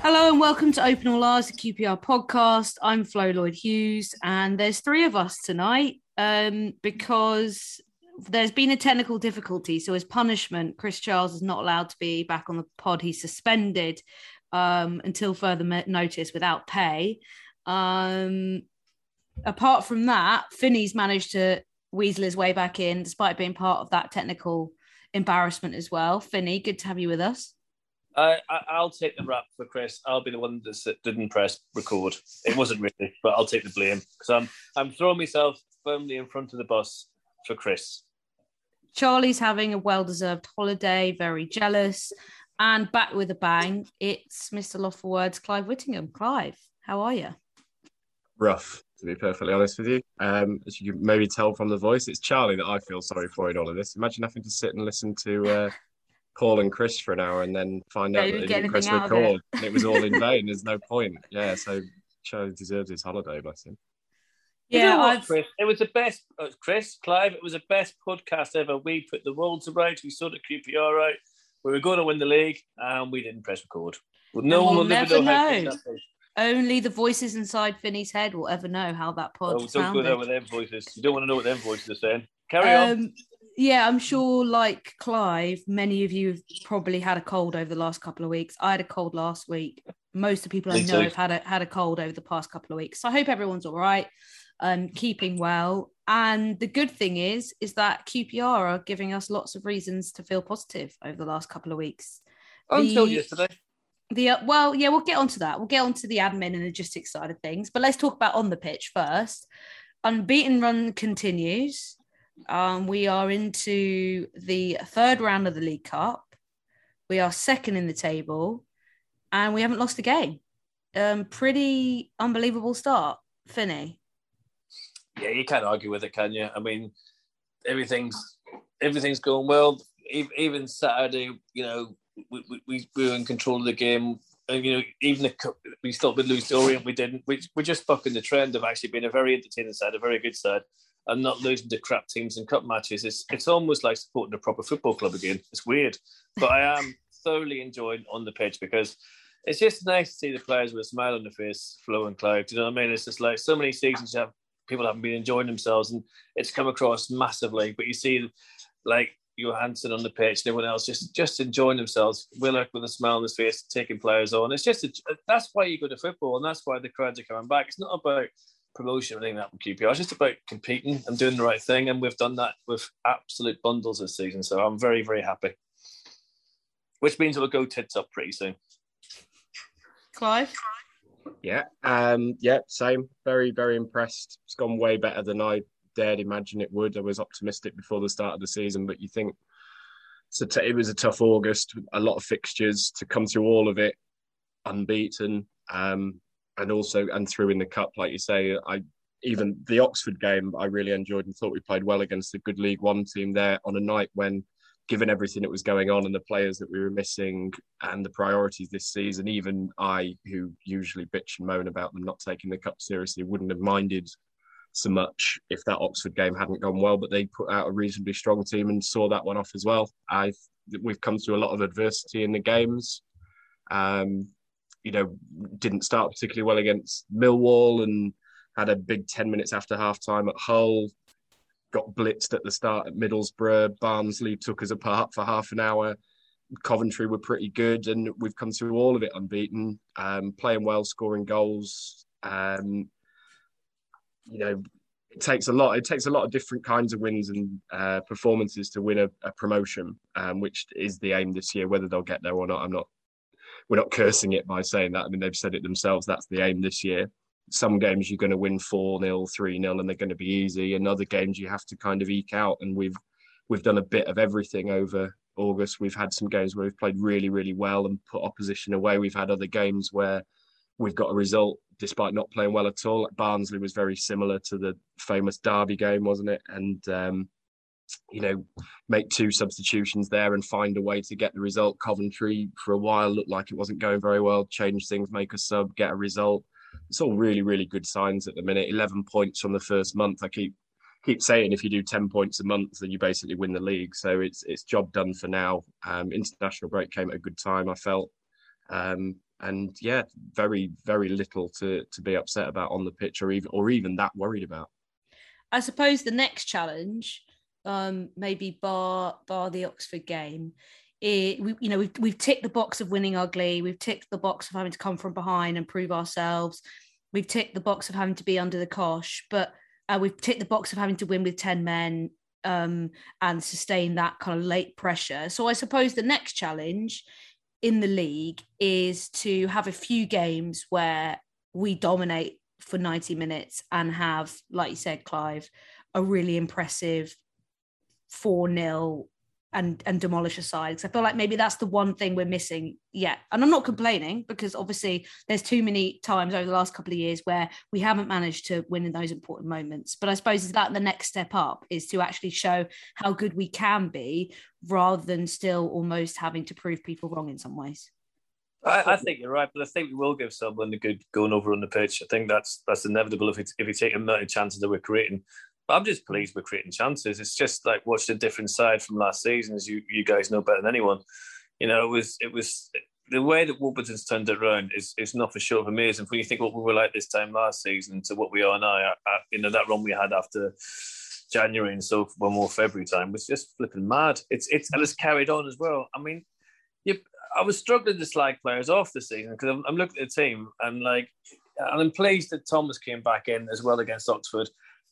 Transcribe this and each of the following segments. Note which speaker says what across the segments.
Speaker 1: Hello and welcome to Open All Ours, the QPR podcast. I'm Flo Lloyd Hughes, and there's three of us tonight um, because there's been a technical difficulty. So, as punishment, Chris Charles is not allowed to be back on the pod. He's suspended um, until further notice without pay. Um, apart from that, Finney's managed to weasel his way back in despite being part of that technical embarrassment as well. Finney, good to have you with us.
Speaker 2: I, I, I'll take the rap for Chris. I'll be the one that didn't press record. It wasn't really, but I'll take the blame because I'm I'm throwing myself firmly in front of the bus for Chris.
Speaker 1: Charlie's having a well deserved holiday, very jealous. And back with a bang, it's Mr. Loft for Words, Clive Whittingham. Clive, how are you?
Speaker 3: rough, to be perfectly honest with you. Um, as you can maybe tell from the voice, it's Charlie that I feel sorry for in all of this. Imagine having to sit and listen to uh, Paul and Chris for an hour and then find
Speaker 1: Yeah,
Speaker 3: out that they
Speaker 1: get
Speaker 3: didn't press
Speaker 1: anything it.
Speaker 3: And it was all in vain. There's no point. Yeah, so Charlie deserves his holiday, bless him.
Speaker 2: You know what, Chris? It was the best. uh, Chris, Clive, it was the best podcast ever. We put the world to rights. We sorted QPR right. We were going to win the league, and we didn't press record. Well, no one will ever
Speaker 1: never
Speaker 2: know
Speaker 1: know.
Speaker 2: good that was.
Speaker 1: only the voices inside Finney's head will ever know how that pod
Speaker 2: Oh, don't go there with them voices. You don't want to know what them voices are saying. Carry on.
Speaker 1: Um, yeah, I'm sure, like Clive, many of you have probably had a cold over the last couple of weeks. I had a cold last week. Most of the people I know
Speaker 2: too.
Speaker 1: have had a had a cold over the past couple of weeks. So I hope everyone's all right, um, keeping well. And the good thing is, is that QPR are giving us lots of reasons to feel positive over the last couple of weeks.
Speaker 2: Until
Speaker 1: the-
Speaker 2: yesterday.
Speaker 1: The uh, well, yeah, we'll get onto that. We'll get onto the admin and logistics side of things, but let's talk about on the pitch first. Unbeaten run continues. Um, we are into the third round of the League Cup. We are second in the table, and we haven't lost a game. Um, pretty unbelievable start, Finney.
Speaker 2: Yeah, you can't argue with it, can you? I mean, everything's everything's going well. Even Saturday, you know, we, we- we, we were in control of the game. And, you know, even the we thought we'd lose to Orient, we didn't. We, we're just bucking the trend of actually being a very entertaining side, a very good side, and not losing to crap teams in cup matches. It's it's almost like supporting a proper football club again. It's weird, but I am thoroughly enjoying on the pitch because it's just nice to see the players with a smile on their face, Flo and Clive. Do you know what I mean? It's just like so many seasons you have people haven't been enjoying themselves, and it's come across massively. But you see, like Johansen on the pitch, and everyone else just just enjoying themselves. Willock with a smile on his face, taking players on. It's just a, that's why you go to football, and that's why the crowds are coming back. It's not about promotion or anything like that from QPR. It's just about competing and doing the right thing, and we've done that with absolute bundles this season. So I'm very very happy. Which means we'll go tits up pretty soon.
Speaker 1: Clive,
Speaker 3: Yeah, um, yeah, same. Very, very impressed. It's gone way better than I dared imagine it would. I was optimistic before the start of the season, but you think so t- it was a tough August, a lot of fixtures to come through all of it unbeaten, um, and also and through in the cup, like you say. I even the Oxford game I really enjoyed and thought we played well against a good League One team there on a night when given everything that was going on and the players that we were missing and the priorities this season, even I, who usually bitch and moan about them not taking the cup seriously, wouldn't have minded so much if that Oxford game hadn't gone well. But they put out a reasonably strong team and saw that one off as well. I we've come through a lot of adversity in the games. Um, you know, didn't start particularly well against Millwall and had a big 10 minutes after half time at Hull got blitzed at the start at Middlesbrough. Barnsley took us apart for half an hour. Coventry were pretty good, and we've come through all of it unbeaten, um, playing well, scoring goals. Um, you know, it takes a lot. It takes a lot of different kinds of wins and uh, performances to win a, a promotion, um, which is the aim this year. Whether they'll get there or not, I'm not. We're not cursing it by saying that. I mean, they've said it themselves. That's the aim this year some games you're going to win 4 0, 3 0, and they're going to be easy. And other games you have to kind of eke out. And we've we've done a bit of everything over August. We've had some games where we've played really, really well and put opposition away. We've had other games where we've got a result despite not playing well at all. Barnsley was very similar to the famous Derby game, wasn't it? And um, you know, make two substitutions there and find a way to get the result. Coventry for a while looked like it wasn't going very well. Change things, make a sub, get a result. It's all really, really good signs at the minute. Eleven points from the first month. I keep keep saying if you do 10 points a month then you basically win the league so it's it's job done for now um, international break came at a good time i felt um, and yeah very very little to to be upset about on the pitch or even or even that worried about
Speaker 1: I suppose the next challenge, um, maybe bar bar the Oxford game, it, we, you know, we've we've ticked the box of winning ugly. We've ticked the box of having to come from behind and prove ourselves. We've ticked the box of having to be under the cosh, but uh, we've ticked the box of having to win with ten men um, and sustain that kind of late pressure. So I suppose the next challenge in the league is to have a few games where we dominate for 90 minutes and have, like you said, Clive, a really impressive 4 0 and and demolish a side. Because I feel like maybe that's the one thing we're missing yet. And I'm not complaining because obviously there's too many times over the last couple of years where we haven't managed to win in those important moments. But I suppose is that the next step up is to actually show how good we can be rather than still almost having to prove people wrong in some ways.
Speaker 2: I, I think you're right, but I think we will give someone a good going over on the pitch. I think that's that's inevitable if it's, if you take a million chances that we're creating. I'm just pleased we're creating chances. It's just like watched a different side from last season, as you you guys know better than anyone. You know, it was it was the way that Warburton's turned it around is is not for sure amazing. When you think what we were like this time last season to what we are now, I, I, you know that run we had after January and so one more February time was just flipping mad. It's it's and it's carried on as well. I mean, you, I was struggling to slag players off this season because I'm, I'm, looking at the team and like, and I'm pleased that Thomas came back in as well against Oxford,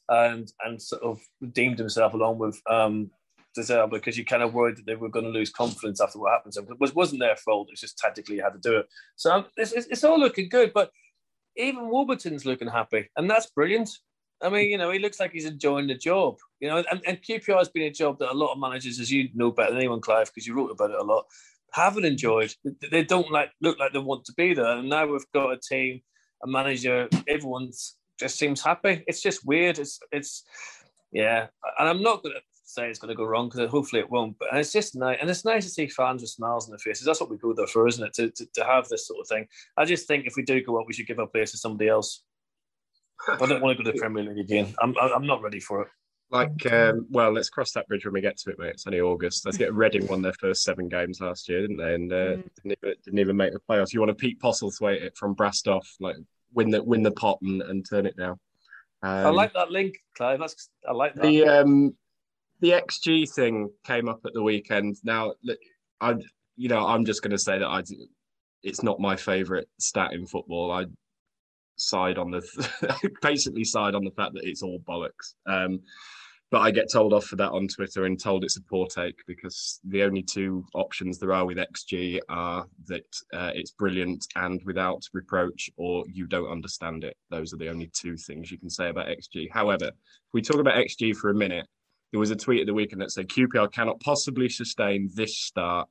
Speaker 2: and and sort of redeemed himself along with um because you kind of worried that they were going to lose confidence after what happened. So it was, wasn't their fault. It's just tactically you had to do it. So um, it's, it's, it's all looking good, but even Warburton's looking happy, and that's brilliant. I mean, you know, he looks like he's enjoying the job. You know, and, and QPR has been a job that a lot of managers, as you know better than anyone, Clive, because you wrote about it a lot, haven't enjoyed. They don't like look like they want to be there. And now we've got a team, a manager, everyone's just seems happy. It's just weird. It's it's yeah. And I'm not gonna say it's gonna go wrong because hopefully it won't. But it's just nice, and it's nice to see fans with smiles on their faces. That's what we go there for, isn't it? To, to, to have this sort of thing. I just think if we do go up, we should give our place to somebody else. I don't want to go to the Premier League again. I'm I'm not ready for it.
Speaker 3: Like, um, well, let's cross that bridge when we get to it, mate. It's only August. Let's get Reading won their first seven games last year, didn't they? And uh, mm. didn't, even, didn't even make the playoffs. You want to Pete Postlethwaite it from Brassed Off, like win the win the pot and, and turn it down.
Speaker 2: Um, I like that link, Clive. That's I like that.
Speaker 3: The um, the XG thing came up at the weekend. Now, I you know I'm just going to say that I it's not my favourite stat in football. I side on the basically side on the fact that it's all bollocks. Um, but I get told off for that on Twitter and told it's a poor take because the only two options there are with XG are that uh, it's brilliant and without reproach, or you don't understand it. Those are the only two things you can say about XG. However, if we talk about XG for a minute, there was a tweet at the weekend that said QPR cannot possibly sustain this start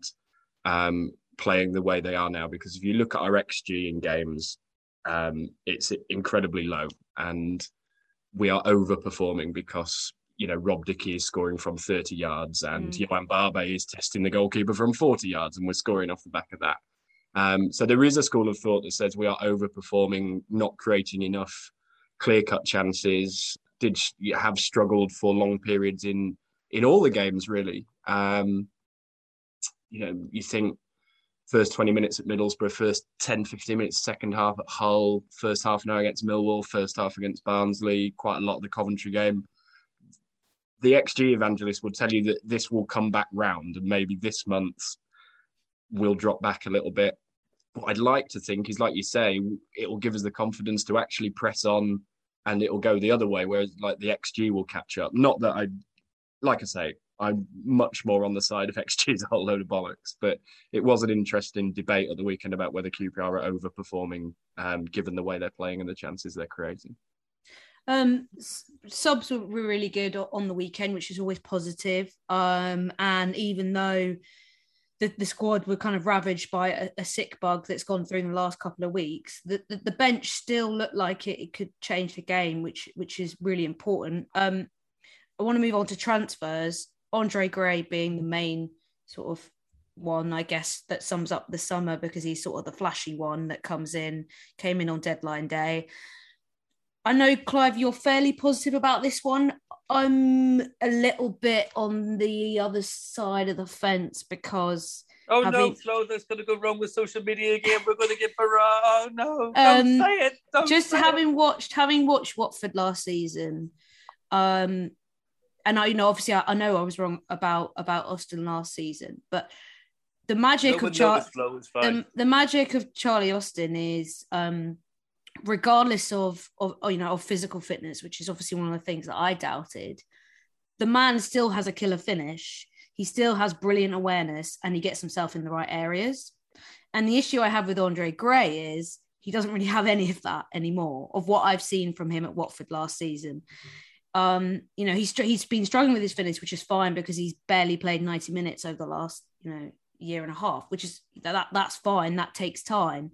Speaker 3: um, playing the way they are now because if you look at our XG in games, um, it's incredibly low and we are overperforming because you know Rob Dickie is scoring from 30 yards and mm. Yoann Barbet is testing the goalkeeper from 40 yards and we're scoring off the back of that. Um, so there is a school of thought that says we are overperforming, not creating enough clear-cut chances. Did have struggled for long periods in in all the games really. Um, you know, you think first 20 minutes at Middlesbrough, first 10, 15 minutes, second half at Hull, first half hour against Millwall, first half against Barnsley, quite a lot of the Coventry game. The XG evangelist will tell you that this will come back round and maybe this month will drop back a little bit. What I'd like to think is, like you say, it will give us the confidence to actually press on and it will go the other way, whereas like the XG will catch up. Not that I, like I say, I'm much more on the side of XG is a whole load of bollocks. But it was an interesting debate at the weekend about whether QPR are overperforming, um, given the way they're playing and the chances they're creating.
Speaker 1: Um, subs were really good on the weekend, which is always positive. Um, and even though the, the squad were kind of ravaged by a, a, sick bug that's gone through in the last couple of weeks, the, the, the bench still looked like it, it, could change the game, which which is really important. Um, I want to move on to transfers Andre Gray being the main sort of one, I guess, that sums up the summer because he's sort of the flashy one that comes in, came in on deadline day. I know, Clive, you're fairly positive about this one. I'm a little bit on the other side of the fence because
Speaker 2: Oh no, Flo, that's going to go wrong with social media again. We're going to get Barra. Oh no, don't
Speaker 1: Um,
Speaker 2: say it. Don't
Speaker 1: just
Speaker 2: say it.
Speaker 1: having watched having watched Watford last season, um, and I you know obviously I, I know I was wrong about about Austin last season, but the magic
Speaker 2: No
Speaker 1: of
Speaker 2: one
Speaker 1: Char-
Speaker 2: knows, Flo,
Speaker 1: the, the magic of Charlie Austin is um regardless of, of you know of physical fitness, which is obviously one of the things that I doubted, the man still has a killer finish. He still has brilliant awareness and he gets himself in the right areas. And the issue I have with Andre Gray is he doesn't really have any of that anymore of what I've seen from him at Watford last season. Um, you know, he's he's been struggling with his finish, which is fine because he's barely played 90 minutes over the last, you know, year and a half, which is that that's fine. That takes time.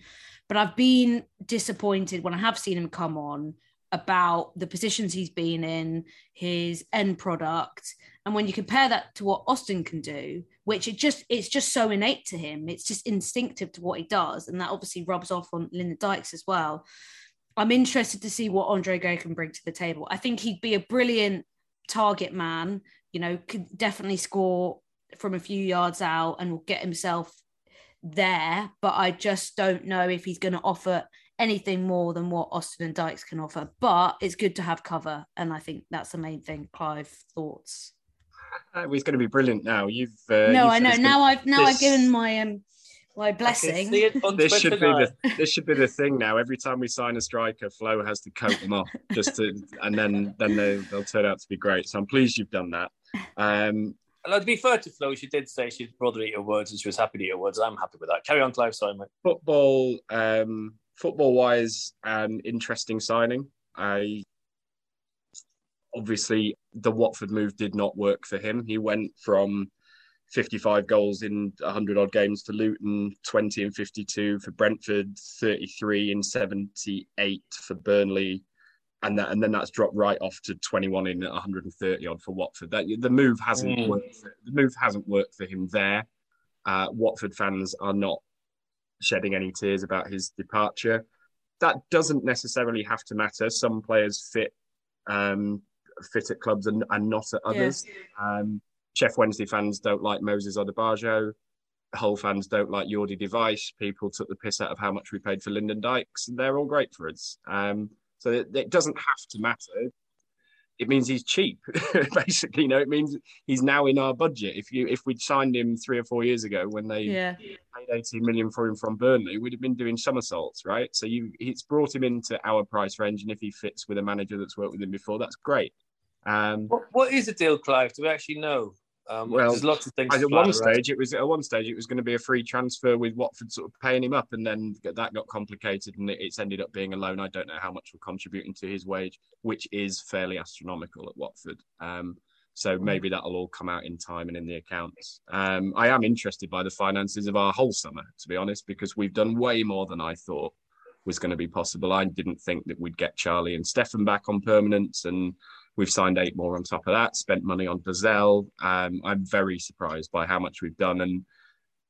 Speaker 1: But I've been disappointed when I have seen him come on about the positions he's been in, his end product, and when you compare that to what Austin can do, which it just it's just so innate to him, it's just instinctive to what he does, and that obviously rubs off on Lyndon Dykes as well. I'm interested to see what Andre Gray can bring to the table. I think he'd be a brilliant target man. You know, could definitely score from a few yards out and will get himself there. But I just don't know if he's going to offer anything more than what Austin and Dykes can offer. But it's good to have cover, and I think that's the main thing. Clive, thoughts?
Speaker 3: Uh, he's going to be brilliant now. You've uh,
Speaker 1: no,
Speaker 3: you've
Speaker 1: I know.
Speaker 3: it's
Speaker 1: Now I've now
Speaker 3: this-
Speaker 1: I've given my um my blessing.
Speaker 2: see it on
Speaker 3: this should
Speaker 2: Twitter
Speaker 3: be the this should be the thing now. Every time we sign a striker, Flo has to coat them off just to, and then then they, they'll turn out to be great. So I'm pleased you've done that. Um,
Speaker 2: And to be fair to Flo, she did say she'd rather eat her words and she was happy to eat her words. I'm happy with that. Carry on, Clive. Sorry, mate.
Speaker 3: football, um, football wise, an interesting signing. I obviously the Watford move did not work for him. He went from 55 goals in 100 odd games for Luton, 20 and 52 for Brentford, 33 and 78 for Burnley. And that, and then that's dropped right off to 21 in 130 odd for Watford. That the move hasn't
Speaker 2: Mm.
Speaker 3: worked. For, the move hasn't worked for him there. Uh, Watford fans are not shedding any tears about his departure. That doesn't necessarily have to matter. Some players fit um, fit at clubs and, and not at others. Um, Sheff Wednesday fans don't like Moses Odubajo. Hull fans don't like Jordy de Wijs. People took the piss out of how much we paid for Lyndon Dykes. They're all great for us. Um, so it, it doesn't have to matter. It means he's cheap, basically. You know, it means he's now in our budget. If you if we'd signed him three or four years ago when they
Speaker 1: Yeah,
Speaker 3: paid 18 million for him from Burnley, we'd have been doing somersaults, right? So you it's brought him into our price range, and if he fits with a manager that's worked with him before, that's great. Um,
Speaker 2: What, what is the deal, Clive? Do we actually know? Um,
Speaker 3: Well,
Speaker 2: there's lots of things.
Speaker 3: at one
Speaker 2: around.
Speaker 3: stage, it was at one stage it was going to be a free transfer with Watford sort of paying him up, and then that got complicated, and it's ended up being a loan. I don't know how much we're contributing to his wage, which is fairly astronomical at Watford. Um, so maybe that'll all come out in time and in the accounts. Um, I am interested by the finances of our whole summer, to be honest, because we've done way more than I thought was going to be possible. I didn't think that we'd get Charlie and Stefan back on permanence, and we've signed eight more on top of that. Spent money on Bazell. Um, I'm very surprised by how much we've done, and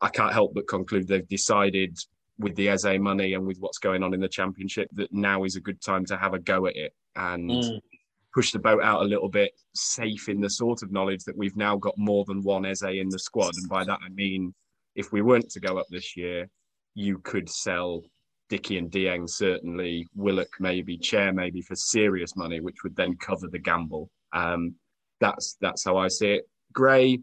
Speaker 3: I can't help but conclude they've decided with the Eze money and with what's going on in the championship that now is a good time to have a go at it and
Speaker 2: Mm.
Speaker 3: push the boat out a little bit, safe in the sort of knowledge that we've now got more than one Eze in the squad. And by that I mean, if we weren't to go up this year, you could sell Dickie and Dieng certainly, Willock maybe, Chair maybe for serious money, which would then cover the gamble. Um, that's that's how I see it. Gray,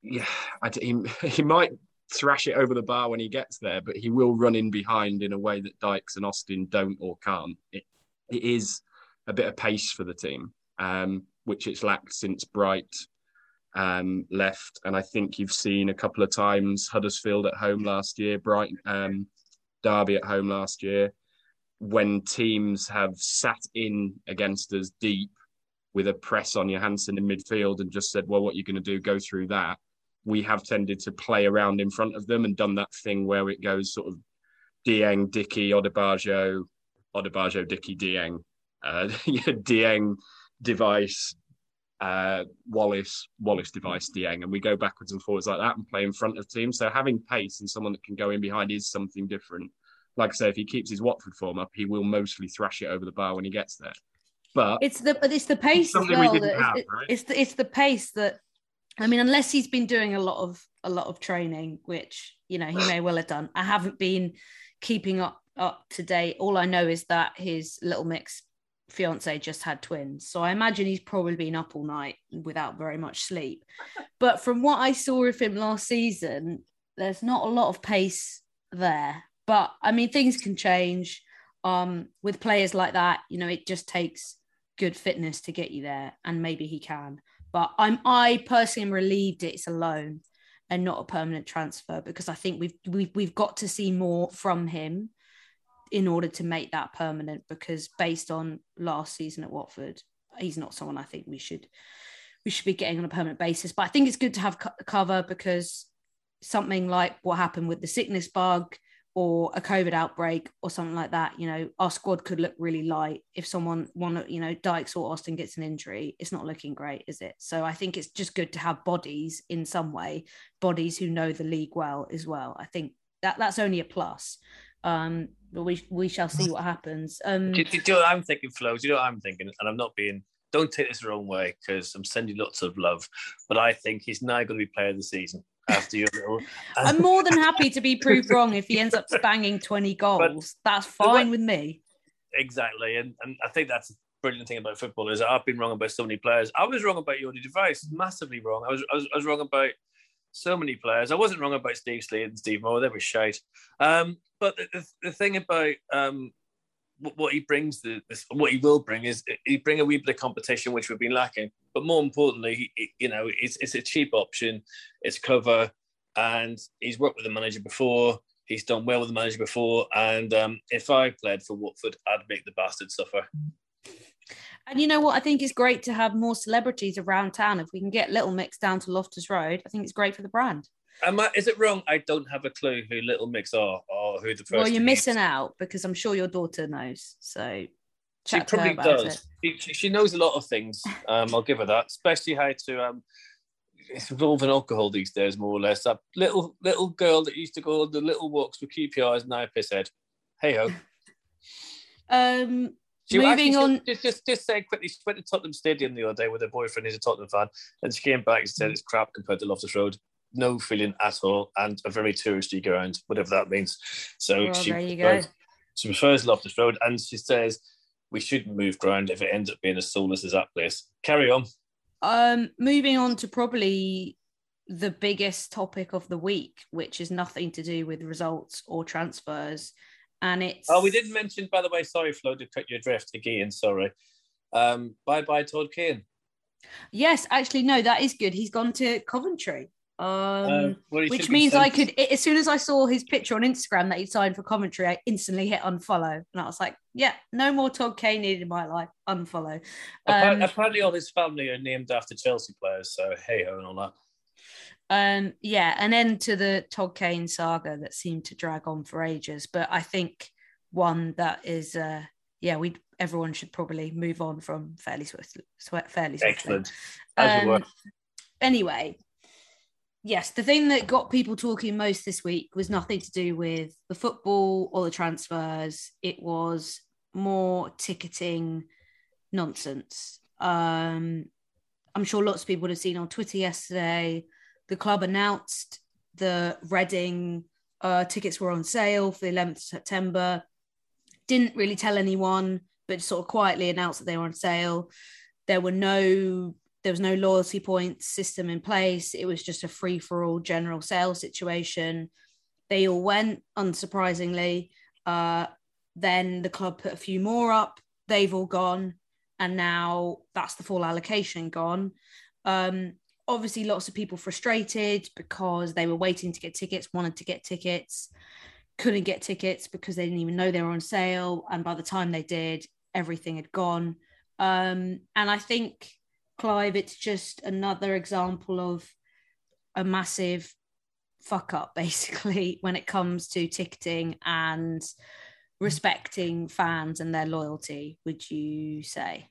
Speaker 3: yeah, I, he, he might thrash it over the bar when he gets there, but he will run in behind in a way that Dykes and Austin don't or can't. It, it is a bit of pace for the team, um, which it's lacked since Bright um, left. And I think you've seen a couple of times Huddersfield at home last year, Bright, um, Derby at home last year, when teams have sat in against us deep with a press on Johansen in midfield and just said, well, what are you're going to do, go through that. We have tended to play around in front of them and done that thing where it goes sort of Dieng, Dickie, Odubajo, Odubajo, Dickie, Dieng, uh, Dieng, De Wijs, uh, Wallace, Wallace De Wijs Dieng, and we go backwards and forwards like that and play in front of teams. So having pace and someone that can go in behind is something different. Like I say, if he keeps his Watford form up, he will mostly thrash it over the bar when he gets there. But
Speaker 1: It's the but it's the pace as
Speaker 3: something we didn't
Speaker 1: that-
Speaker 3: have,
Speaker 1: it-
Speaker 3: right?
Speaker 1: It's the it's the pace that I mean, unless he's been doing a lot of a lot of training, which you know he may well have done. I haven't been keeping up up to date. All I know is that his little mix fiance just had twins, so I imagine he's probably been up all night without very much sleep. But from what I saw of him last season, there's not a lot of pace there. But I mean, things can change. Um, with players like that, you know, it just takes good fitness to get you there, and maybe he can. But I'm I personally am relieved it's a loan and not a permanent transfer because I think we've we've we've got to see more from him in order to make that permanent. Because based on last season at Watford, he's not someone I think we should we should be getting on a permanent basis. But I think it's good to have co- cover because something like what happened with the sickness bug or a COVID outbreak or something like that, you know, our squad could look really light if someone one, you know, Dykes or Austin gets an injury. It's not looking great, is it? So I think it's just good to have bodies in some way, bodies who know the league well as well. I think that that's only a plus. Um, but we we shall see what happens. Um,
Speaker 2: Do, you- do you know what I'm thinking, Flo? Do you know what I'm thinking? And I'm not being. Don't take this the wrong way because I'm sending lots of love, but I think he's now going to be player of the season after your little.
Speaker 1: I'm more than happy to be proved wrong if he ends up banging 20 goals. That's fine with me.
Speaker 2: Exactly, and and I think that's a brilliant thing about football is I've been wrong about so many players. I was wrong about Jordy de Wijs, massively wrong. I was I was, I was wrong about so many players. I wasn't wrong about Steve Slade and Steve Moore; they were shite. Um, but the, the, the thing about um, what, what he brings, the, this, what he will bring is he bring a wee bit of competition, which we've been lacking. But more importantly, he, he- you know, it's it's a cheap option, it's cover, and he's worked with the manager before. He's done well with the manager before, and um, if I played for Watford, I'd make the bastard suffer.
Speaker 1: And you know what? I think it's great to have more celebrities around town. If we can get Little Mix down to Loftus Road, I think it's great for the brand.
Speaker 2: Am I, is it wrong? I don't have a clue who Little Mix are or who the first.
Speaker 1: well, you're missing
Speaker 2: is.
Speaker 1: out because I'm sure your daughter knows. So
Speaker 2: She
Speaker 1: chat to her
Speaker 2: probably does. She, she, she knows a lot of things. Um, I'll give her that, especially how to um, it's involving alcohol these days, more or less. That little little girl that used to go on the little walks with QPR is now a pisshead. Hey ho.
Speaker 1: Um,
Speaker 2: She
Speaker 1: Moving
Speaker 2: actually,
Speaker 1: on-
Speaker 2: Just, just, just say quickly. She went to Tottenham Stadium the other day with her boyfriend, who's a Tottenham fan, and she came back and said it's crap compared to Loftus Road. No feeling at all, and a very touristy ground, whatever that means. So
Speaker 1: Well,
Speaker 2: she
Speaker 1: there you
Speaker 2: prefers,
Speaker 1: go.
Speaker 2: she prefers Loftus Road, and she says we shouldn't move ground if it ends up being as soulless as that place. Carry on.
Speaker 1: um, moving on to probably the biggest topic of the week, which is nothing to do with results or transfers, and it's
Speaker 2: Oh, we didn't mention, by the way. Sorry, Flo, to cut your drift again. Sorry. Um, bye, bye, Todd Kane.
Speaker 1: Yes, actually, no, that is good. He's gone to Coventry. Um,
Speaker 2: Um, well,
Speaker 1: which means I could, as soon as I saw his picture on Instagram that he signed for Coventry, I instantly hit unfollow, and I was like, "Yeah, no more Todd Kane needed in my life. Unfollow." Um,
Speaker 2: apparently, all his family are named after Chelsea players. So hey ho and all that.
Speaker 1: Um, yeah, and end to the Todd Kane saga that seemed to drag on for ages, but I think one that is, uh, yeah, we everyone should probably move on from fairly swiftly. Fairly swiftly.
Speaker 2: Excellent. As.
Speaker 1: Um, anyway, yes, the thing that got people talking most this week was nothing to do with the football or the transfers. It was more ticketing nonsense. Um, I'm sure lots of people would have seen on Twitter yesterday. The club announced the Reading uh, tickets were on sale for the 11th of September. Didn't really tell anyone, but sort of quietly announced that they were on sale. There were no there was no loyalty points system in place. It was just a free for all general sale situation. They all went, unsurprisingly. Uh, then the club put a few more up. They've all gone, and now that's the full allocation gone. Um, obviously, lots of people frustrated because they were waiting to get tickets, wanted to get tickets, couldn't get tickets because they didn't even know they were on sale, and by the time they did, everything had gone. Um, and I think Clive, it's just another example of a massive fuck up, basically, when it comes to ticketing and respecting fans and their loyalty, would you say?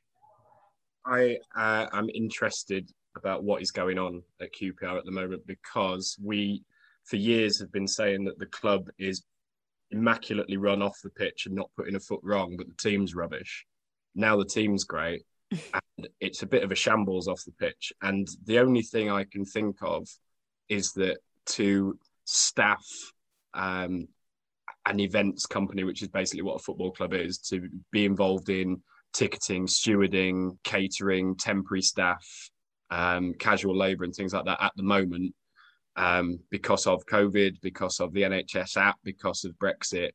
Speaker 3: I uh, am interested about what is going on at QPR at the moment because we, for years, have been saying that the club is immaculately run off the pitch and not putting a foot wrong, but the team's rubbish. Now the team's great, and it's a bit of a shambles off the pitch. And the only thing I can think of is that to staff um, an events company, which is basically what a football club is, to be involved in ticketing, stewarding, catering, temporary staff, um, casual labour, and things like that at the moment, um, because of COVID, because of the NHS app, because of Brexit,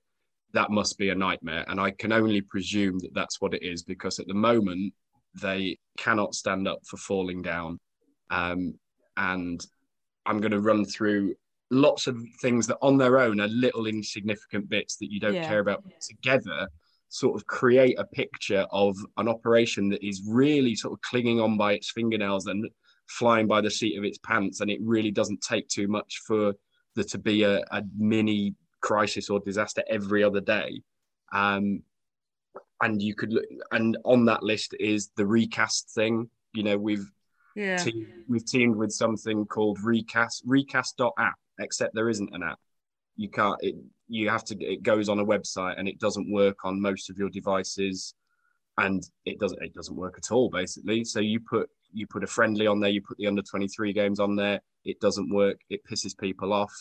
Speaker 3: that must be a nightmare. And I can only presume that that's what it is, because at the moment, they cannot stand up for falling down. Um, and I'm going to run through lots of things that on their own are little insignificant bits that you don't
Speaker 1: Yeah.
Speaker 3: care about but together sort of create a picture of an operation that is really sort of clinging on by its fingernails and flying by the seat of its pants and it really doesn't take too much for there to be a, a mini crisis or disaster every other day. Um and you could look and on that list is the recast thing. You know we've
Speaker 1: Yeah.
Speaker 3: team, we've teamed with something called recast recast.app except there isn't an app you can't it you have to it goes on a website and it doesn't work on most of your devices and it doesn't it doesn't work at all basically so you put you put a friendly on there you put the under 23 games on there it doesn't work it pisses people off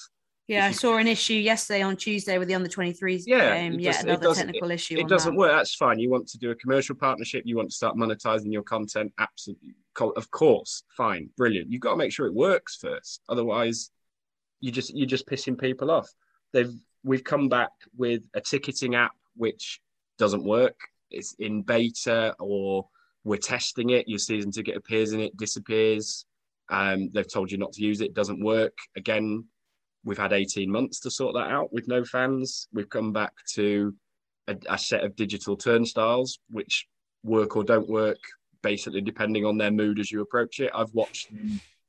Speaker 1: Yeah, I saw an issue yesterday on Tuesday with the under 23s
Speaker 3: Yeah,
Speaker 1: game.
Speaker 3: it
Speaker 1: Yeah, another technical issue.
Speaker 3: it doesn't
Speaker 1: that.
Speaker 3: work that's fine you want to do a commercial partnership you want to start monetizing your content absolutely of course fine brilliant you've got to make sure it works first otherwise you just you're just pissing people off they've we've come back with a ticketing app which doesn't work. It's in beta or we're testing it. Your season ticket appears in it disappears. Um, they've told you not to use it. Doesn't work. Again we've had 18 months to sort that out with no fans. We've come back to a, a set of digital turnstiles which work or don't work basically depending on their mood as you approach it. I've watched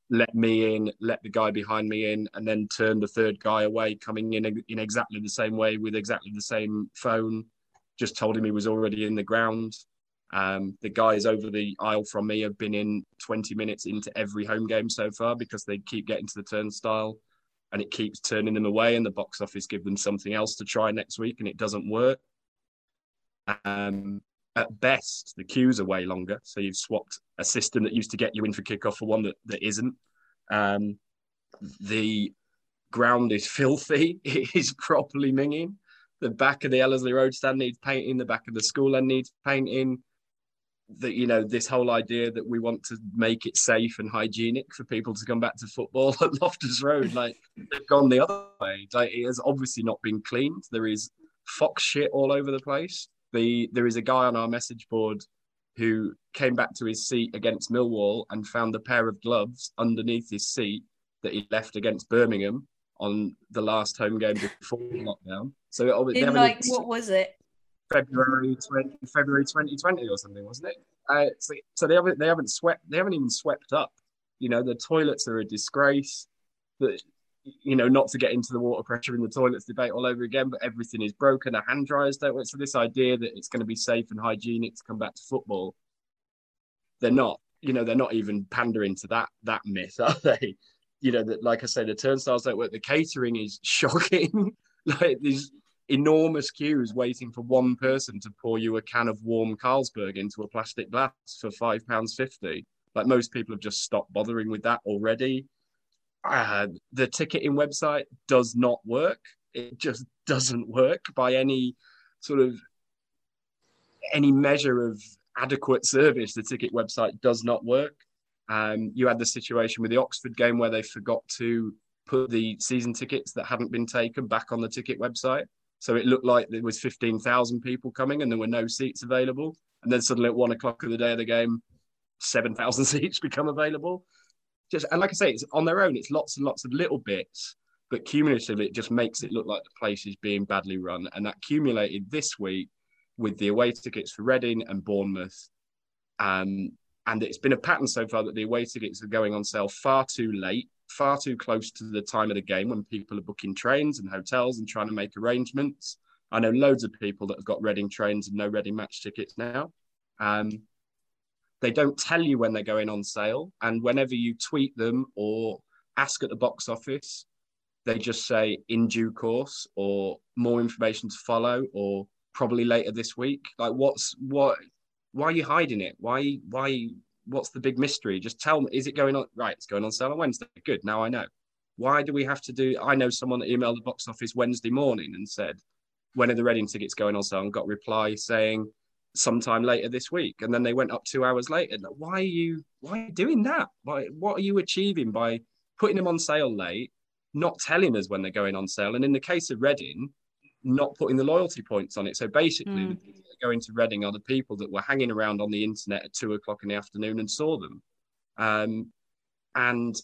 Speaker 3: let me in let the guy behind me in and then turn the third guy away coming in in exactly the same way with exactly the same phone just told him he was already in the ground. Um, the guys over the aisle from me have been in 20 minutes into every home game so far because they keep getting to the turnstile and it keeps turning them away and the box office give them something else to try next week and it doesn't work. Um, at best the queues are way longer so you've swapped a system that used to get you in for kickoff for one that, that isn't um, the ground is filthy it is properly minging the back of the ellerslie road stand needs painting the back of the school end needs painting that you know this whole idea that we want to make it safe and hygienic for people to come back to football at Loftus Road, like they've gone the other way. Like it has obviously not been cleaned. There is fox shit all over the place. The there is a guy on our message board who came back to his seat against Millwall and found a pair of gloves underneath his seat that he left against Birmingham on the last home game before lockdown. So it,
Speaker 1: In like, what was it?
Speaker 3: February 20, February 2020 or something, wasn't it? Uh, so, so they haven't they haven't swept they haven't even swept up. You know, the toilets are a disgrace. But you know, not to get into the water pressure in the toilets debate all over again, but everything is broken. The hand dryers don't work. So this idea that it's going to be safe and hygienic to come back to football, they're not. You know, they're not even pandering to that that myth, are they? You know, that like I say, the turnstiles don't work. The catering is shocking. like these enormous queues waiting for one person to pour you a can of warm Carlsberg into a plastic glass for five pounds fifty. Like most people have just stopped bothering with that already. Uh, the ticketing website does not work. It just doesn't work by any sort of any measure of adequate service. The ticket website does not work. Um, you had the situation with the Oxford game where they forgot to put the season tickets that hadn't been taken back on the ticket website. So it looked like there was 15,000 people coming and there were no seats available. And then suddenly at one o'clock of the day of the game, 7,000 seats become available. Just And like I say, it's on their own. It's lots and lots of little bits, but cumulatively, it just makes it look like the place is being badly run. And that accumulated this week with the away tickets for Reading and Bournemouth. Um, and it's been a pattern so far that the away tickets are going on sale far too late, far too close to the time of the game when people are booking trains and hotels and trying to make arrangements. I know loads of people that have got Reading trains and no Reading match tickets now. Um, They don't tell you when they're going on sale. And whenever you tweet them or ask at the box office, they just say in due course or more information to follow or probably later this week. Like, what's what? Why are you hiding it? Why? Why? What's the big mystery? Just tell me. Is it going on? Right, it's going on sale on Wednesday. Good. Now I know. Why do we have to do? I know someone that emailed the box office Wednesday morning and said, "When are the Reading tickets going on sale?" And got reply saying, "Sometime later this week." And then they went up two hours later. Why are you? Why are you doing that? Why? What are you achieving by putting them on sale late? Not telling us when they're going on sale, and in the case of Reading, not putting the loyalty points on it. So basically,
Speaker 1: Mm.
Speaker 3: the people that are going to Reading are the people that were hanging around on the internet at two o'clock in the afternoon and saw them. Um, and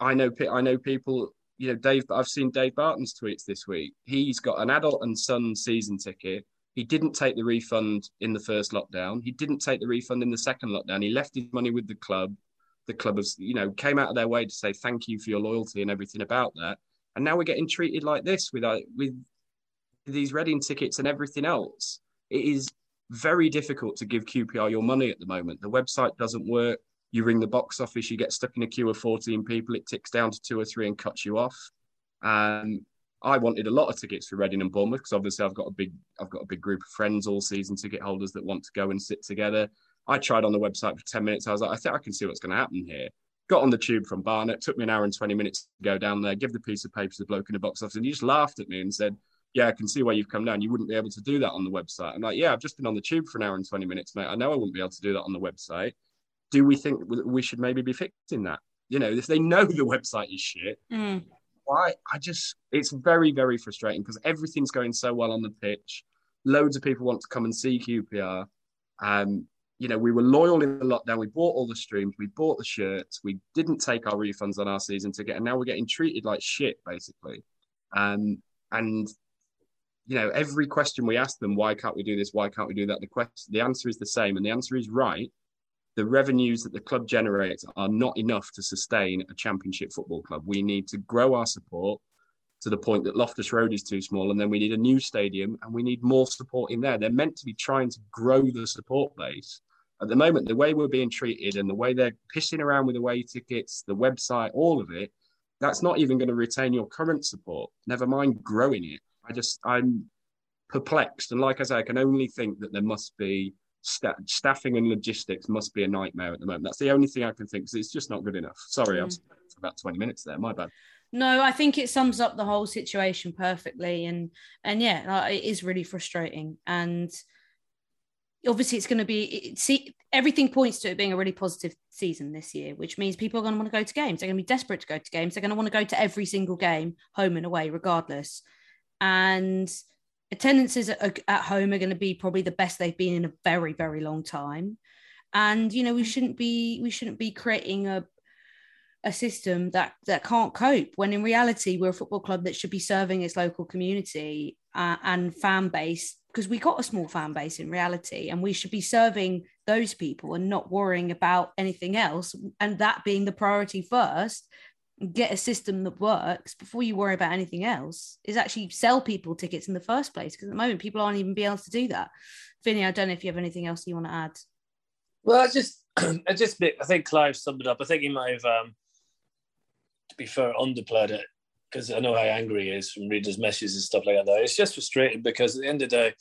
Speaker 3: I know, I know people. You know, Dave. I've seen Dave Barton's tweets this week. He's got an adult and son season ticket. He didn't take the refund in the first lockdown. He didn't take the refund in the second lockdown. He left his money with the club. The club has, you know, came out of their way to say thank you for your loyalty and everything about that. And now we're getting treated like this with uh, with these Reading tickets and everything else. It is very difficult to give QPR your money at the moment. The website doesn't work. You ring the box office, you get stuck in a queue of 14 people, it ticks down to two or three and cuts you off. Um, I wanted a lot of tickets for Reading and Bournemouth because obviously I've got a big I've got a big group of friends all season ticket holders that want to go and sit together. I tried on the website for 10 minutes. I was like, I think I can see what's going to happen here. Got on the tube from Barnet, took me an hour and 20 minutes to go down there, give the piece of paper to the bloke in the box office, and he just laughed at me and said, Yeah, I can see why you've come down. You wouldn't be able to do that on the website. I'm like, Yeah, I've just been on the tube for an hour and 20 minutes, mate. I know I wouldn't be able to do that on the website. Do we think we should maybe be fixing that? You know, if they know the website is shit,
Speaker 1: Mm.
Speaker 3: Why I just it's very very frustrating because everything's going so well on the pitch. Loads of people want to come and see QPR. Um, you know, we were loyal in the lockdown. We bought all the streams, we bought the shirts, we didn't take our refunds on our season ticket, and now we're getting treated like shit, basically. Um, and you know, every question we ask them, why can't we do this? Why can't we do that? The question, the answer is the same, and the answer is right. The revenues that the club generates are not enough to sustain a championship football club. We need to grow our support to the point that Loftus Road is too small, and then we need a new stadium and we need more support in there. They're meant to be trying to grow the support base. At the moment, the way we're being treated and the way they're pissing around with away tickets, the website, all of it, that's not even going to retain your current support. Never mind growing it. I just, I'm perplexed. And like I say, I can only think that there must be sta- staffing and logistics must be a nightmare at the moment. That's the only thing I can think because it's just not good enough. Sorry,
Speaker 1: Mm.
Speaker 3: for about 20 minutes there. My bad.
Speaker 1: No, I think it sums up the whole situation perfectly, and and yeah, it is really frustrating. And obviously, it's going to be it, see everything points to it being a really positive season this year, which means people are going to want to go to games. They're going to be desperate to go to games. They're going to want to go to every single game, home and away, regardless. And attendances at, at home are going to be probably the best they've been in a very, very long time. And you know, we shouldn't be we shouldn't be creating a a system that that can't cope when in reality we're a football club that should be serving its local community uh, and fan base because we got a small fan base in reality and we should be serving those people and not worrying about anything else and that being the priority first get a system that works before you worry about anything else is actually sell people tickets in the first place because at the moment people aren't even be able to do that Finney I don't know if you have anything else you want to add
Speaker 2: Well, I just, I just, I think Clive summed it up. I think he might have, um, to be fair, underplayed it because I know how angry he is from readers' messages and stuff like that. It's just frustrating because at the end of the day,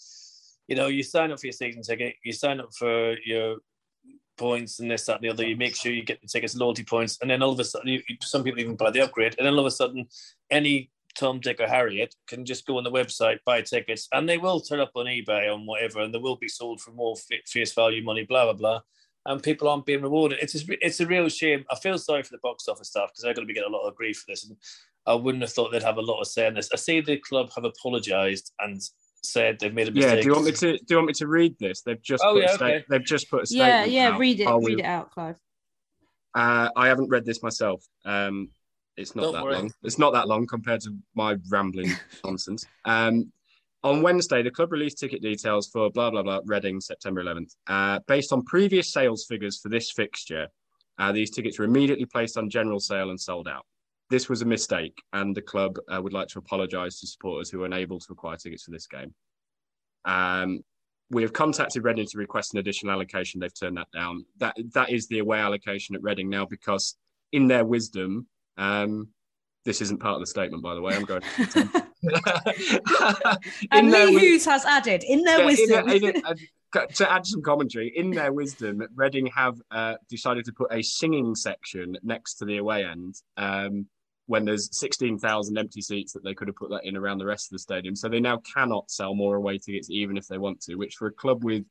Speaker 2: you know, you sign up for your season ticket, you sign up for your points and this, that, and the other. You make sure you get the tickets, loyalty points, and then all of a sudden, you, some people even buy the upgrade, and then all of a sudden, any Tom, Dick, or Harriet can just go on the website, buy tickets, and they will turn up on eBay on whatever, and they will be sold for more face value money, blah blah blah. And people aren't being rewarded. It's a, it's a real shame. I feel sorry for the box office staff because they're going to be getting a lot of grief for this, and I wouldn't have thought they'd have a lot of say in this. I see the club have apologised and said they've made a mistake.
Speaker 3: Yeah, do you want me to do you want me to read this? They've just
Speaker 2: Oh,
Speaker 3: put
Speaker 2: yeah,
Speaker 3: a sta-
Speaker 2: okay.
Speaker 3: they've just put a
Speaker 1: yeah
Speaker 3: statement.
Speaker 1: yeah
Speaker 3: out.
Speaker 1: read it
Speaker 3: I'll
Speaker 1: read
Speaker 3: read-
Speaker 1: it out Clive
Speaker 3: Uh, I haven't read this myself. Um, it's not
Speaker 2: Don't
Speaker 3: that
Speaker 2: worry.
Speaker 3: long. It's not that long compared to my rambling nonsense. Um, on Wednesday, the club released ticket details for blah blah blah Reading September 11th. Uh, based on previous sales figures for this fixture, uh, these tickets were immediately placed on general sale and sold out. This was a mistake, and the club uh, would like to apologise to supporters who were unable to acquire tickets for this game. Um, we have contacted Reading to request an additional allocation. They've turned that down. That that is the away allocation at Reading now because, in their wisdom, um, this isn't part of the statement, by the way. I'm going.
Speaker 1: and Lee
Speaker 3: wi-
Speaker 1: Hughes has added in their
Speaker 3: yeah,
Speaker 1: wisdom.
Speaker 3: in- in- uh, to add some commentary, in their wisdom, Reading have uh, decided to put a singing section next to the away end. Um, when there's 16,000 empty seats that they could have put that in around the rest of the stadium. So they now cannot sell more away tickets even if they want to, which for a club with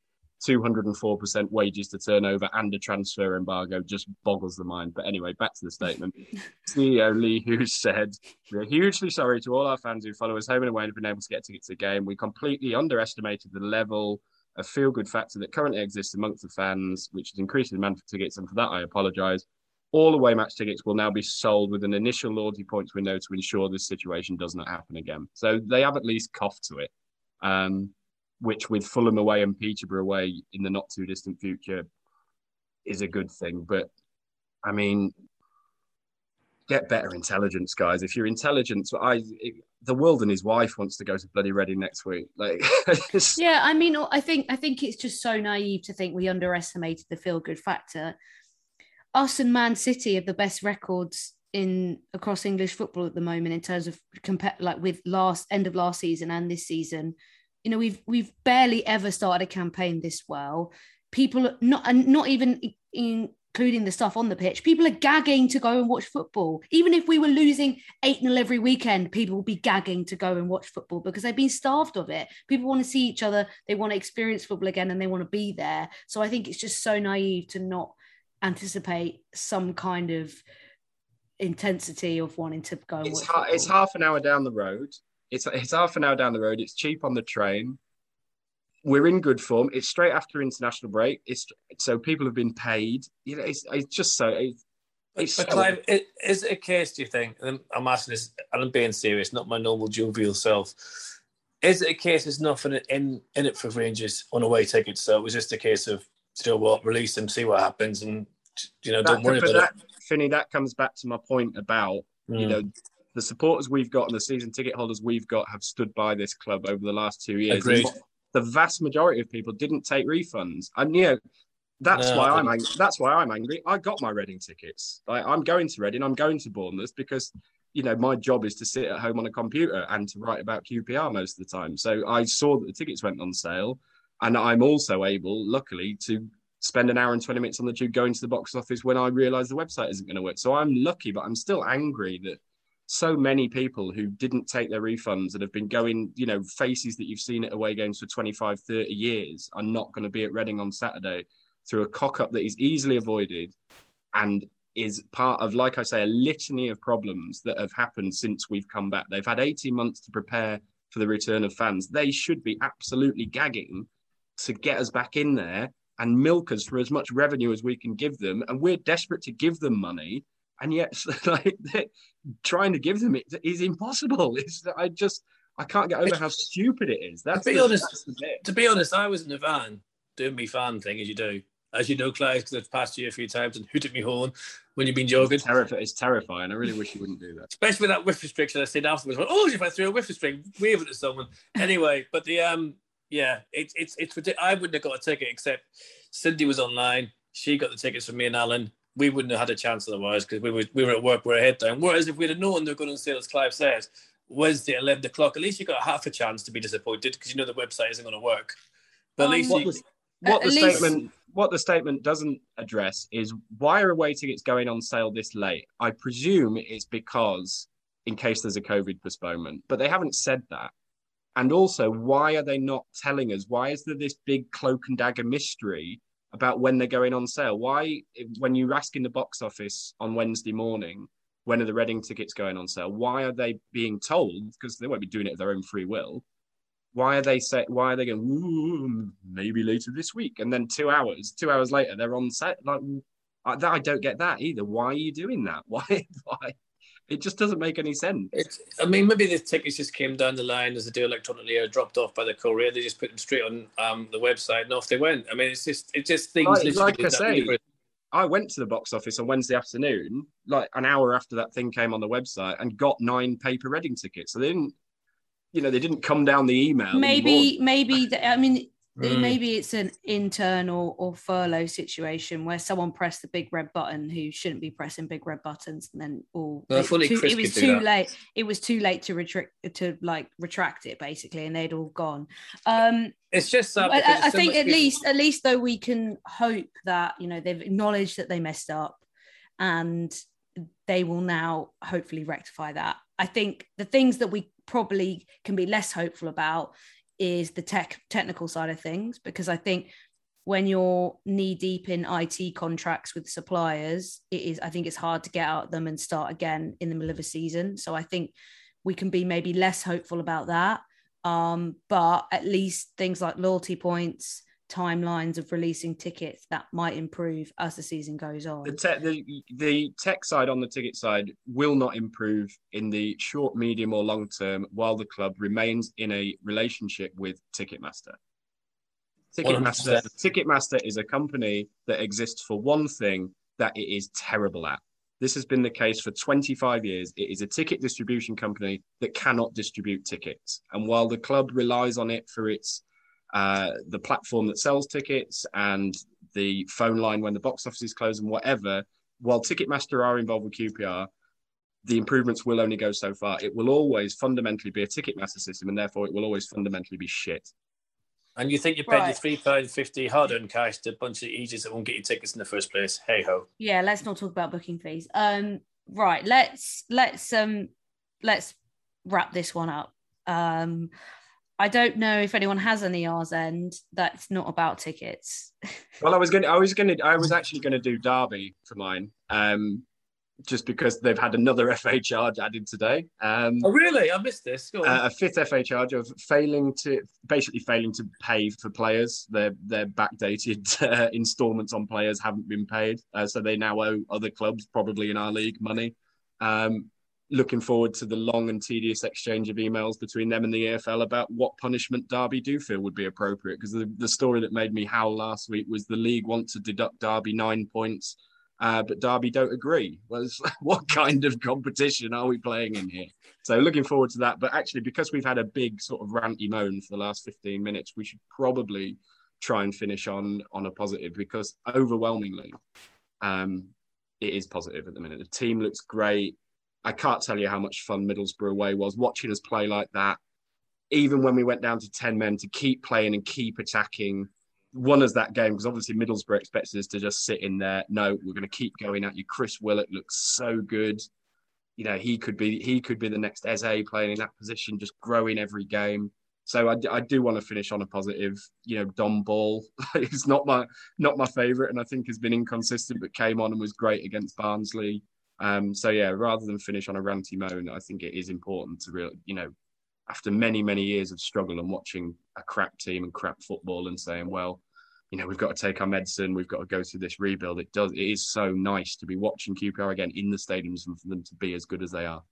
Speaker 3: 204% wages to turnover and a transfer embargo just boggles the mind. But anyway, back to the statement. CEO Lee Hoos said, We're hugely sorry to all our fans who follow us home and away and have been able to get tickets to the game. We completely underestimated the level of feel good factor that currently exists amongst the fans, which has increased the demand for tickets. And for that, I apologise. All away match tickets will now be sold with an initial loyalty points window to ensure this situation does not happen again. So they have at least coughed to it, um, which with Fulham away and Peterborough away in the not too distant future is a good thing. But I mean, get better intelligence, guys. If you're intelligent, I, the world and his wife wants to go to bloody Reading next week. Like,
Speaker 1: Yeah, I mean, I think I think it's just so naive to think we underestimated the feel good factor. Us and Man City have the best records in across English football at the moment in terms of compare like with last end of last season and this season. You know, we've we've barely ever started a campaign this well. People not and not even including the stuff on the pitch. People are gagging to go and watch football. Even if we were losing 8 0 every weekend, people will be gagging to go and watch football because they've been starved of it. People want to see each other, they want to experience football again, and they want to be there. So I think it's just so naive to not anticipate some kind of intensity of wanting to go
Speaker 3: it's, ha- it's half an hour down the road. It's it's half an hour down the road. It's cheap on the train. We're in good form. It's straight after international break. It's so people have been paid. You know, it's, it's just so. It's, it's
Speaker 2: But
Speaker 3: so-
Speaker 2: Clive, is it a case, do you think, and I'm asking this, and I'm being serious, not my normal jovial self, is it a case there's nothing in, in it for Rangers on away tickets? So it was just a case of, still know what, release them, see what happens, and, you know, don't
Speaker 3: that,
Speaker 2: worry
Speaker 3: but
Speaker 2: about
Speaker 3: that, Finney, that comes back to my point about
Speaker 2: it.
Speaker 3: you mm. know the supporters we've got and the season ticket holders we've got have stood by this club over the last two years. The vast majority of people didn't take refunds, and you know that's
Speaker 2: No,
Speaker 3: why I'm ang- that's why I'm angry. I got my Reading tickets. I, I'm going to Reading. I'm going to Bournemouth because you know my job is to sit at home on a computer and to write about QPR most of the time. So I saw that the tickets went on sale, and I'm also able, luckily, to spend an hour and 20 minutes on the tube going to the box office when I realize the website isn't going to work. So I'm lucky, but I'm still angry that so many people who didn't take their refunds and have been going, you know, faces that you've seen at away games for 25, 30 years are not going to be at Reading on Saturday through a cock up that is easily avoided and is part of, like I say, a litany of problems that have happened since we've come back. They've had 18 months to prepare for the return of fans. They should be absolutely gagging to get us back in there and milk us for as much revenue as we can give them. And we're desperate to give them money. And yet, like, trying to give them it is impossible. It's, I just, I can't get over how stupid it is. That's
Speaker 2: be
Speaker 3: the,
Speaker 2: honest. To be honest, I was in the van doing my fan thing, as you do. As you know, Clive, because I've passed you a few times and hooted me horn when you've been jogging.
Speaker 3: It's, terrif- it's terrifying. I really wish you wouldn't do that.
Speaker 2: especially with that whiff restriction. I said afterwards, oh, if I threw a whiff restriction, wave it at someone. Anyway, but the um, yeah, it's it's it's ridiculous. I wouldn't have got a ticket except Cindy was online. She got the tickets from me and Alan. We wouldn't have had a chance otherwise because we were we were at work, we are head down. Whereas if we'd have known they're going on sale, as Clive says, Wednesday at eleven o'clock, at least you got half a chance to be disappointed because you know the website isn't going to work. But at
Speaker 1: Um,
Speaker 2: least
Speaker 3: What
Speaker 2: you,
Speaker 3: the, what
Speaker 1: At
Speaker 3: the
Speaker 1: least-
Speaker 3: statement what the statement doesn't address is why are away tickets going on sale this late? I presume it's because in case there's a COVID postponement, but they haven't said that. And also, why are they not telling us? Why is there this big cloak and dagger mystery about when they're going on sale? Why, when you ask in the box office on Wednesday morning, when are the Reading tickets going on sale? Why are they being told? Because they won't be doing it of their own free will. Why are they say? Why are they going? Maybe later this week, and then two hours, two hours later, they're on set. Like I, I don't get that either. Why are you doing that? Why? Why? It just doesn't make any sense.
Speaker 2: it's, I mean, maybe the tickets just came down the line as they do electronically or dropped off by the courier. They just put them straight on um, the website and off they went. I mean, it's just it's just things.
Speaker 3: Like- like I say,
Speaker 2: really-
Speaker 3: I went to the box office on Wednesday afternoon, like an hour after that thing came on the website, and got nine paper Reading tickets. So they didn't, you know, they didn't come down the email. and
Speaker 1: maybe maybe the, i mean
Speaker 2: Mm.
Speaker 1: Maybe it's an internal or, furlough situation where someone pressed the big red button who shouldn't be pressing big red buttons, and then all
Speaker 2: Well,
Speaker 1: it, too- it was too
Speaker 2: that.
Speaker 1: late. It was too late to retract to like retract it basically, and they'd all gone. Um,
Speaker 2: It's just.
Speaker 1: I, I- I
Speaker 2: so
Speaker 1: think at
Speaker 2: people-
Speaker 1: least at least though we can hope that you know they've acknowledged that they messed up and they will now hopefully rectify that i think the things that we probably can be less hopeful about is the tech technical side of things because i think when you're knee deep in IT contracts with suppliers, it is I think it's hard to get out them and start again in the middle of a season. So I think we can be maybe less hopeful about that. Um, but at least things like loyalty points, timelines of releasing tickets that might improve as the season goes on.
Speaker 3: The, te- the the tech side on the ticket side will not improve in the short, medium, or long term while the club remains in a relationship with Ticketmaster. Ticketmaster,
Speaker 2: 100%.
Speaker 3: Ticketmaster is a company that exists for one thing that it is terrible at. This has been the case for 25 years. It is a ticket distribution company that cannot distribute tickets. And while the club relies on it for its uh, the platform that sells tickets and the phone line when the box office is closed and whatever, while Ticketmaster are involved with QPR, the improvements will only go so far. It will always fundamentally be a Ticketmaster system, and therefore it will always fundamentally be shit.
Speaker 2: And you think you paid your
Speaker 1: Right.
Speaker 2: three pound fifty hard earned cash to a bunch of idiots that won't get you tickets in the first place. Hey ho.
Speaker 1: yeah let's not talk about booking fees um right let's let's um let's wrap this one up um i don't know if anyone has any ours end that's not about tickets
Speaker 3: Well, I was going. to I was going to. I was actually going to do Derby for mine, um, just because they've had another FA charge added today. Um,
Speaker 2: Oh really? I missed this. Go on.
Speaker 3: uh, a fifth FA charge of failing to basically failing to pay for players. Their their backdated uh, instalments on players haven't been paid, uh, so they now owe other clubs, probably in our league, money. Um, looking forward to the long and tedious exchange of emails between them and the EFL about what punishment Derby do feel would be appropriate. Because the, the story that made me howl last week was the league want to deduct Derby nine points, uh, but Derby don't agree. Well, what kind of competition are we playing in here? So looking forward to that. But actually, because we've had a big sort of ranty moan for the last 15 minutes, we should probably try and finish on on a positive because overwhelmingly, um, it is positive at the minute. The team looks great. I can't tell you how much fun Middlesbrough away was watching us play like that. Even when we went down to 10 men to keep playing and keep attacking, won us that game because obviously Middlesbrough expected us to just sit in there. No, we're going to keep going at you. Chris Willock looks so good. You know, he could be he could be the next Eze playing in that position, just growing every game. So I do want to finish on a positive. You know, Dom Ball is not my not my favourite, and I think has been inconsistent, but came on and was great against Barnsley. Um, so yeah, rather than finish on a ranty moan, I think it is important to real, you know, after many many years of struggle and watching a crap team and crap football and saying, well, you know, we've got to take our medicine, we've got to go through this rebuild. It does. It is so nice to be watching QPR again in the stadiums and for them to be as good as they are.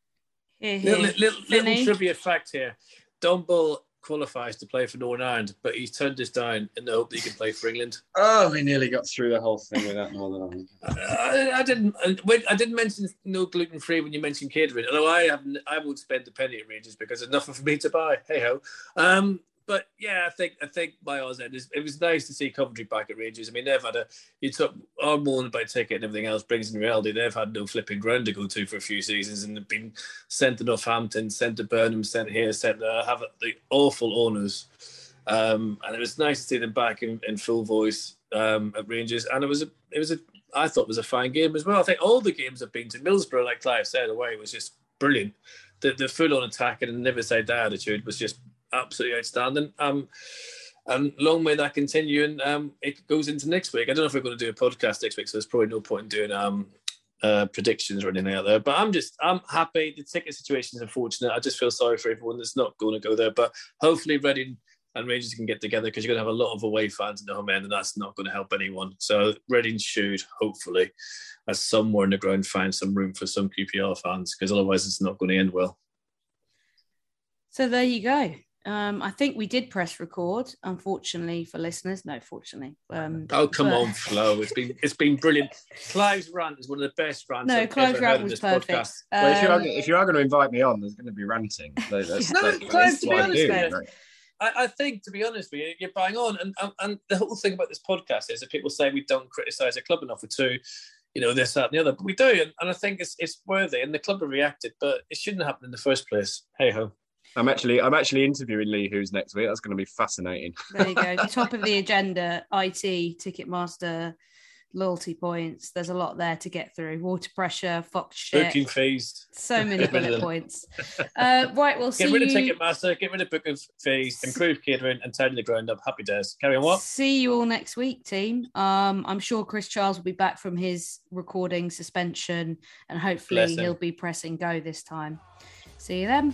Speaker 1: Here, here.
Speaker 2: little, little, little
Speaker 1: Finney?
Speaker 2: trivia fact here: Dom Ball qualifies to play for Northern Ireland, but he's turned this down in the hope that he can play for England.
Speaker 3: Oh, we nearly got through the whole thing without Northern Ireland.
Speaker 2: I, I didn't. I, I didn't mention no gluten free when you mentioned catering. Although I haven't, I won't spend a penny at Rangers because there's nothing for me to buy. Hey ho. Um, but yeah, I think I think by Oz end, it was nice to see Coventry back at Rangers. I mean, they've had a you took our mourn about ticket and everything else brings in reality. They've had no flipping ground to go to for a few seasons and they've been sent to Northampton, sent to Burnham, sent here, sent there. Have the awful owners. Um, and it was nice to see them back in, in full voice um, at Rangers. And it was a, it was a, I thought it was a fine game as well. I think all the games I've been to, Middlesbrough, like Clive said, away was just brilliant. The, the full on attack and never say die attitude was just absolutely outstanding. Um, and long may that continue. And um, it goes into next week. I don't know if we're going to do a podcast next week, so there's probably no point in doing um, uh, predictions or anything out there. But I'm just, I'm happy. The ticket situation is unfortunate. I just feel sorry for everyone that's not going to go there. But hopefully, Reading and Rangers can get together because you're going to have a lot of away fans in the home end, and that's not going to help anyone. So Reading should hopefully, as somewhere in the ground, find some room for some QPR fans because otherwise it's not going to end well.
Speaker 1: So there you go. Um, I think we did press record, unfortunately for listeners. No, fortunately. Um,
Speaker 2: Oh come
Speaker 1: but-
Speaker 2: on, Flo! It's been it's been brilliant. Clive's rant is one of the best rants.
Speaker 1: No,
Speaker 2: I've
Speaker 1: Clive's
Speaker 2: ever
Speaker 1: rant
Speaker 2: heard
Speaker 1: was
Speaker 2: this
Speaker 1: perfect.
Speaker 2: podcast.
Speaker 3: Well, if you are
Speaker 1: Um,
Speaker 3: if you are going to invite me on, there's going to be ranting. So that's,
Speaker 2: No,
Speaker 3: that's,
Speaker 2: Clive,
Speaker 3: that's
Speaker 2: to
Speaker 3: what
Speaker 2: be
Speaker 3: I
Speaker 2: honest
Speaker 3: do, right?
Speaker 2: I, I think, to be honest with you, you're buying on. And, and and the whole thing about this podcast is that people say we don't criticise a club enough, or two, you know, this, that, and the other. But we do, and, and I think it's it's worthy. And the club have reacted, but it shouldn't happen in the first place. Hey ho.
Speaker 3: I'm actually I'm actually interviewing Lee Hoos next week. That's going to be fascinating.
Speaker 1: There you go. Top of the agenda, IT, Ticketmaster, loyalty points. There's a lot there to get through. Water pressure, Fox shit.
Speaker 2: Booking fees.
Speaker 1: So many
Speaker 2: Get rid
Speaker 1: bullet points. Uh, right, we'll see
Speaker 2: Get rid of
Speaker 1: you.
Speaker 2: Ticketmaster, get rid of booking fees, improve catering, and tidy the ground up. Happy days. Carry on what?
Speaker 1: See you all next week, team. Um, I'm sure Chris Charles will be back from his recording suspension, and hopefully he'll be pressing go this time. See you then.